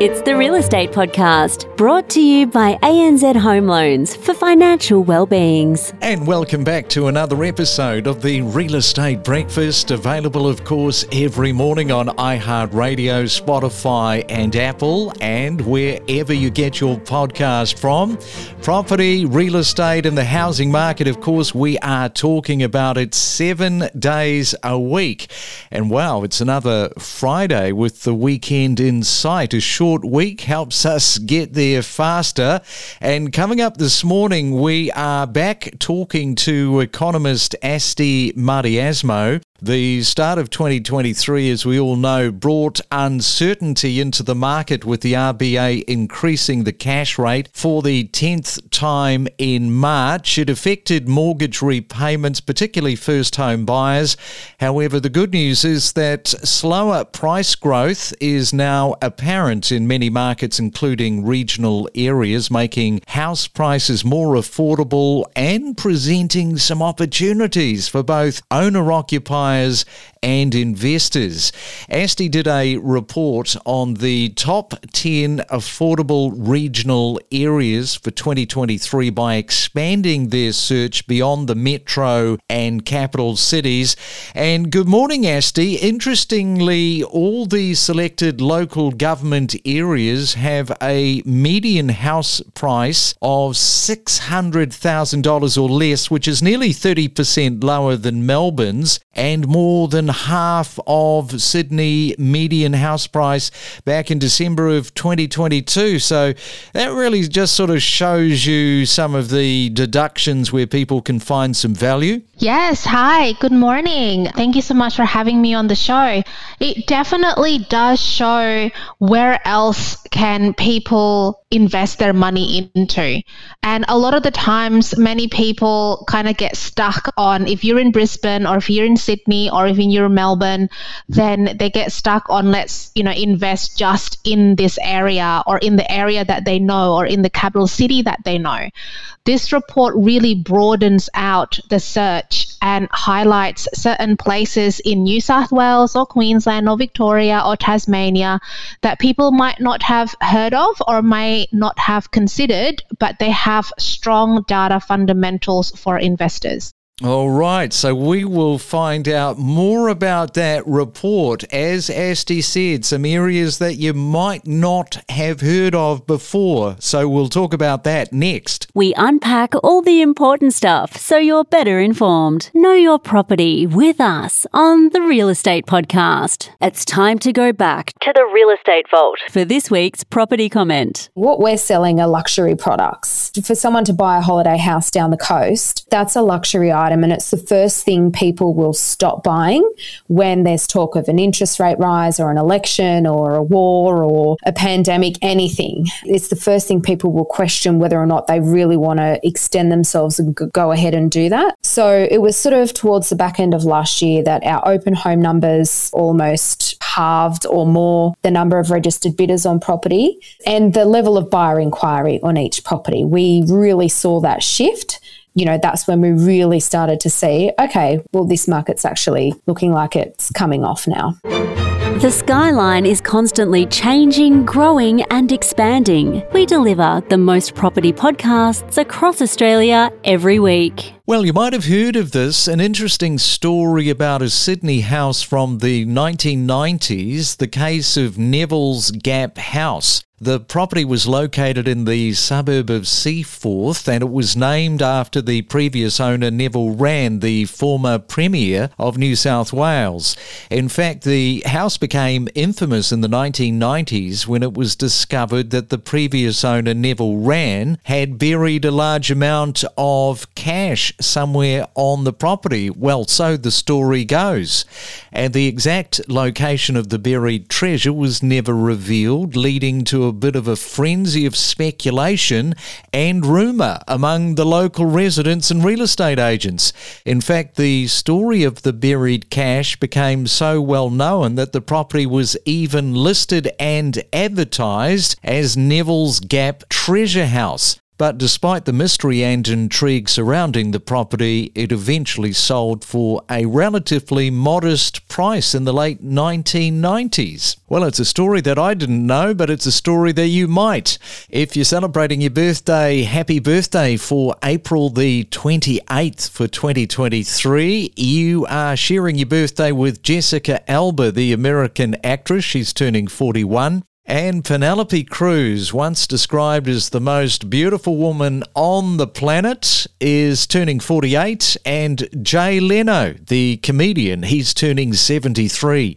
It's the Real Estate Podcast, brought to you by ANZ Home Loans for financial well-beings. And welcome back to another episode of the Real Estate Breakfast, available, of course, every morning on iHeartRadio, Spotify, and Apple, and wherever you get your podcast from. Property, real estate, and the housing market, of course, we are talking about it seven days a week. And wow, it's another Friday with the weekend in sight. A short short week helps us get there faster. And coming up this morning, we are back talking to economist Asti Mardiasmo. The start of 2023, as we all know, brought uncertainty into the market with the RBA increasing the cash rate for the 10th time in March. It affected mortgage repayments, particularly first home buyers. However, the good news is that slower price growth is now apparent in many markets, including regional areas, making house prices more affordable and presenting some opportunities for both owner occupiers buyers and investors. ASTI did a report on the top 10 affordable regional areas for 2023 by expanding their search beyond the metro and capital cities. And good morning, ASTI. Interestingly, all the selected local government areas have a median house price of $600,000 or less, which is nearly 30% lower than Melbourne's and more than half of Sydney median house price back in December of 2022. So that really just sort of shows you some of the deductions where people can find some value. Yes, hi, good morning. Thank you so much for having me on the show. It definitely does show where else can people invest their money into. And a lot of the times, many people kind of get stuck on if you're in Brisbane or if you're in Sydney or if you're in Melbourne, then they get stuck on let's, you know, invest just in this area or in the area that they know or in the capital city that they know. This report really broadens out the search and highlights certain places in New South Wales or Queensland or Victoria or Tasmania that people might not have heard of or may not have considered, but they have strong data fundamentals for investors. All right, so we will find out more about that report. As Asti said, some areas that you might not have heard of before. So we'll talk about that next. We unpack all the important stuff so you're better informed. Know your property with us on the Real Estate Podcast. It's time to go back to the Real Estate Vault for this week's property comment. What we're selling are luxury products. For someone to buy a holiday house down the coast, that's a luxury item And it's the first thing people will stop buying when there's talk of an interest rate rise or an election or a war or a pandemic, anything. It's the first thing people will question whether or not they really want to extend themselves and go ahead and do that. So it was sort of towards the back end of last year that our open home numbers almost halved or more the number of registered bidders on property and the level of buyer inquiry on each property. We really saw that shift you know, that's when we really started to see, okay, well, this market's actually looking like it's coming off now. The skyline is constantly changing, growing, and expanding. We deliver the most property podcasts across Australia every week. Well, you might have heard of this an interesting story about a Sydney house from the 1990s, the case of Neville's Gap House. The property was located in the suburb of Seaforth and it was named after the previous owner Neville Wran, the former Premier of New South Wales. In fact, the house became infamous in the 1990s when it was discovered that the previous owner Neville Wran had buried a large amount of cash somewhere on the property. Well, so the story goes. And the exact location of the buried treasure was never revealed, leading to a bit of a frenzy of speculation and rumour among the local residents and real estate agents. In fact, the story of the buried cash became so well known that the property was even listed and advertised as Neville's Gap Treasure House. But despite the mystery and intrigue surrounding the property, it eventually sold for a relatively modest price in the late 1990s. Well, it's a story that I didn't know, but it's a story that you might. If you're celebrating your birthday, happy birthday for April the 28th for 2023. You are sharing your birthday with Jessica Alba, the American actress. She's turning 41. And Penelope Cruz, once described as the most beautiful woman on the planet, is turning 48. And Jay Leno, the comedian, he's turning 73.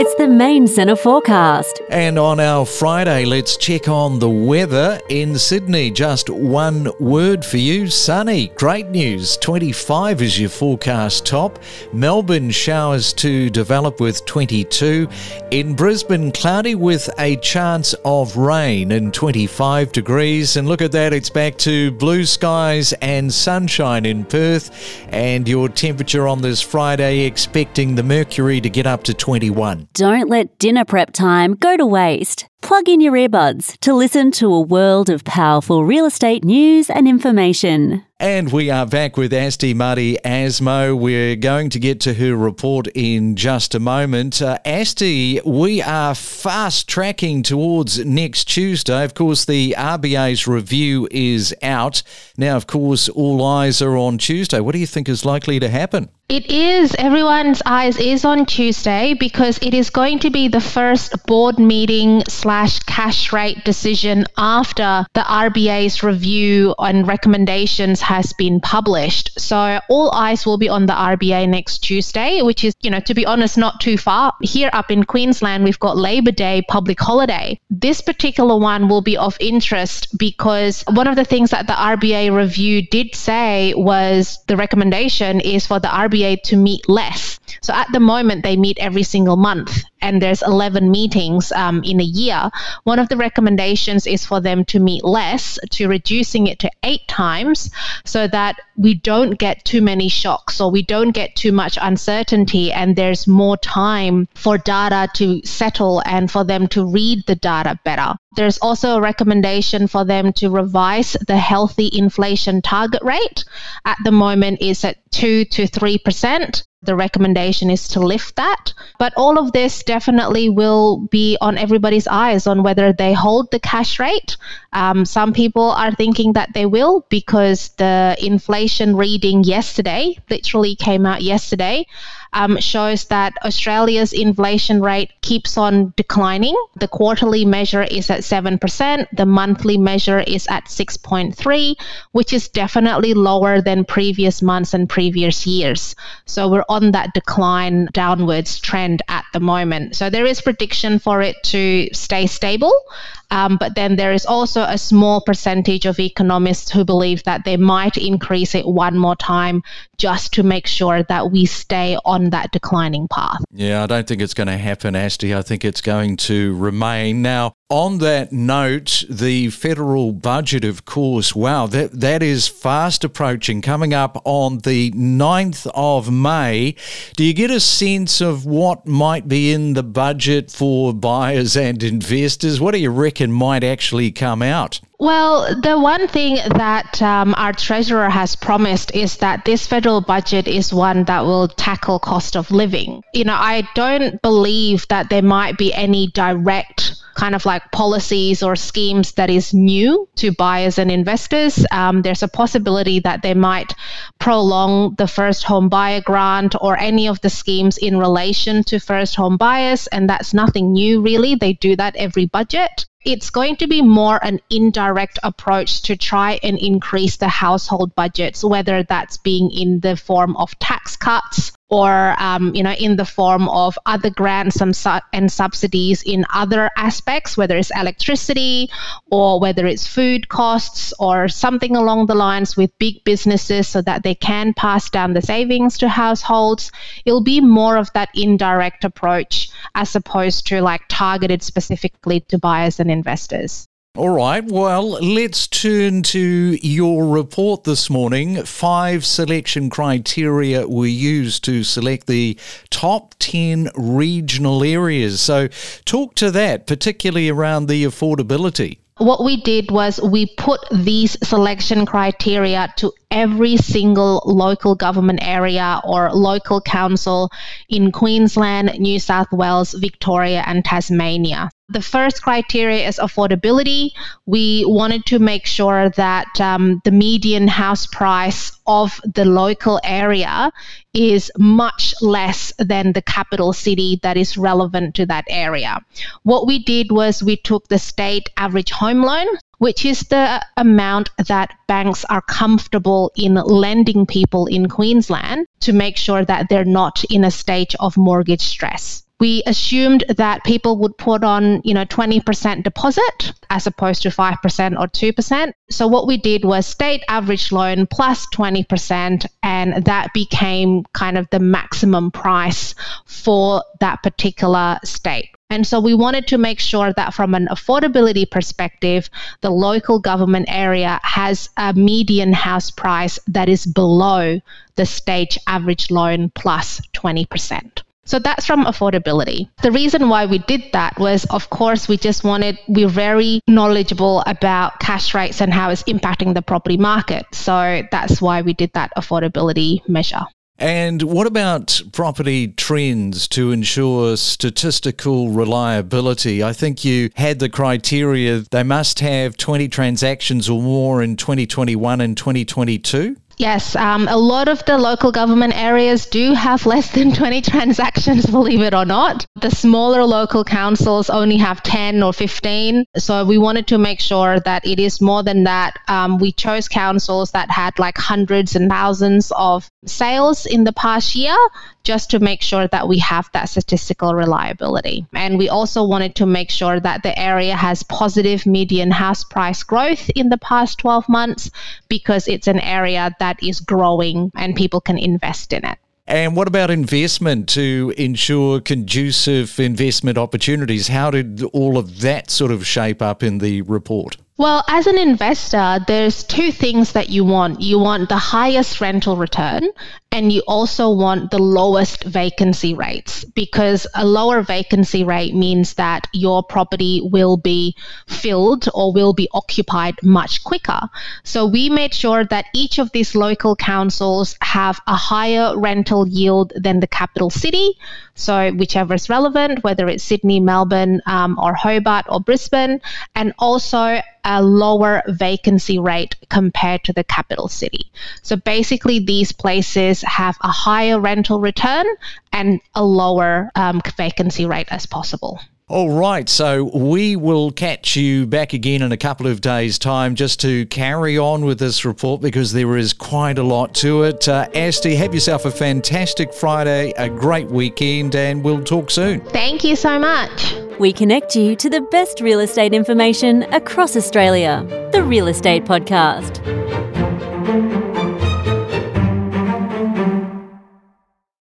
It's the main centre forecast. And on our Friday, let's check on the weather in Sydney. Just one word for you sunny. Great news. 25 is your forecast top. Melbourne showers to develop with 22. In Brisbane, cloudy with a chance of rain and 25 degrees. And look at that, it's back to blue skies and sunshine in Perth. And your temperature on this Friday, expecting the mercury to get up to 21. Don't let dinner prep time go to waste. Plug in your earbuds to listen to a world of powerful real estate news and information. And we are back with Asti Mardiasmo. We're going to get to her report in just a moment. Uh, Asti, we are fast tracking towards next Tuesday. Of course, the RBA's review is out. Now, of course, all eyes are on Tuesday. What do you think is likely to happen? It is. Everyone's eyes is on Tuesday because it is going to be the first board meeting slash cash rate decision after the RBA's review and recommendations has been published. So all eyes will be on the RBA next Tuesday, which is, you know, to be honest, not too far. Here up in Queensland, we've got Labor Day public holiday. This particular one will be of interest because one of the things that the RBA review did say was the recommendation is for the RBA to meet less. So at the moment, they meet every single month and there's 11 meetings um, in a year. One of the recommendations is for them to meet less, to reducing it to eight times so that we don't get too many shocks or we don't get too much uncertainty and there's more time for data to settle and for them to read the data better. There's also a recommendation for them to revise the healthy inflation target rate. At the moment, is at 2 to 3%. The recommendation is to lift that. But all of this definitely will be on everybody's eyes on whether they hold the cash rate. Um, some people are thinking that they will because the inflation reading yesterday, literally came out yesterday, um, shows that Australia's inflation rate keeps on declining. The quarterly measure is at 7%, the monthly measure is at 6.3, which is definitely lower than previous months and previous years. So we're on that decline downwards trend at the moment. So there is prediction for it to stay stable. Um, but then there is also a small percentage of economists who believe that they might increase it one more time just to make sure that we stay on that declining path. Yeah, I don't think it's going to happen, Asti. I think it's going to remain. Now, on that note, the federal budget, of course, wow, that, that is fast approaching, coming up on the 9th of May. Do you get a sense of what might be in the budget for buyers and investors? What do you reckon might actually come out? Well, the one thing that um, our treasurer has promised is that this federal budget is one that will tackle cost of living. You know, I don't believe that there might be any direct kind of like policies or schemes that is new to buyers and investors. Um, there's a possibility that they might prolong the first home buyer grant or any of the schemes in relation to first home buyers, and that's nothing new really. They do that every budget it's going to be more an indirect approach to try and increase the household budgets, whether that's being in the form of tax cuts or um, you know in the form of other grants and, su- and subsidies in other aspects whether it's electricity or whether it's food costs or something along the lines with big businesses so that they can pass down the savings to households. It'll be more of that indirect approach as opposed to like targeted specifically to buyers and investors all right, well, let's turn to your report this morning. Five selection criteria were used to select the top 10 regional areas. So, talk to that, particularly around the affordability. What we did was we put these selection criteria to every single local government area or local council in Queensland, New South Wales, Victoria, and Tasmania. The first criteria is affordability. We wanted to make sure that um, the median house price of the local area is much less than the capital city that is relevant to that area. What we did was we took the state average home loan, which is the amount that banks are comfortable in lending people in Queensland to make sure that they're not in a stage of mortgage stress we assumed that people would put on, you know, 20% deposit as opposed to 5% or 2%. So what we did was state average loan plus 20% and that became kind of the maximum price for that particular state. And so we wanted to make sure that from an affordability perspective, the local government area has a median house price that is below the state average loan plus 20%. So that's from affordability. The reason why we did that was, of course, we just wanted, we're very knowledgeable about cash rates and how it's impacting the property market. So that's why we did that affordability measure. And what about property trends to ensure statistical reliability? I think you had the criteria they must have 20 transactions or more in 2021 and 2022. Yes, um, a lot of the local government areas do have less than 20 transactions, believe it or not. The smaller local councils only have 10 or 15. So we wanted to make sure that it is more than that. Um, we chose councils that had like hundreds and thousands of sales in the past year just to make sure that we have that statistical reliability. And we also wanted to make sure that the area has positive median house price growth in the past 12 months because it's an area that is growing and people can invest in it. And what about investment to ensure conducive investment opportunities? How did all of that sort of shape up in the report? Well, as an investor, there's two things that you want. You want the highest rental return and you also want the lowest vacancy rates because a lower vacancy rate means that your property will be filled or will be occupied much quicker. So we made sure that each of these local councils have a higher rental yield than the capital city. So whichever is relevant, whether it's Sydney, Melbourne, um, or Hobart or Brisbane, and also a lower vacancy rate compared to the capital city. So basically, these places have a higher rental return and a lower um, vacancy rate as possible. All right, so we will catch you back again in a couple of days' time just to carry on with this report because there is quite a lot to it. Uh, Asti, have yourself a fantastic Friday, a great weekend, and we'll talk soon. Thank you so much. We connect you to the best real estate information across Australia. The Real Estate Podcast.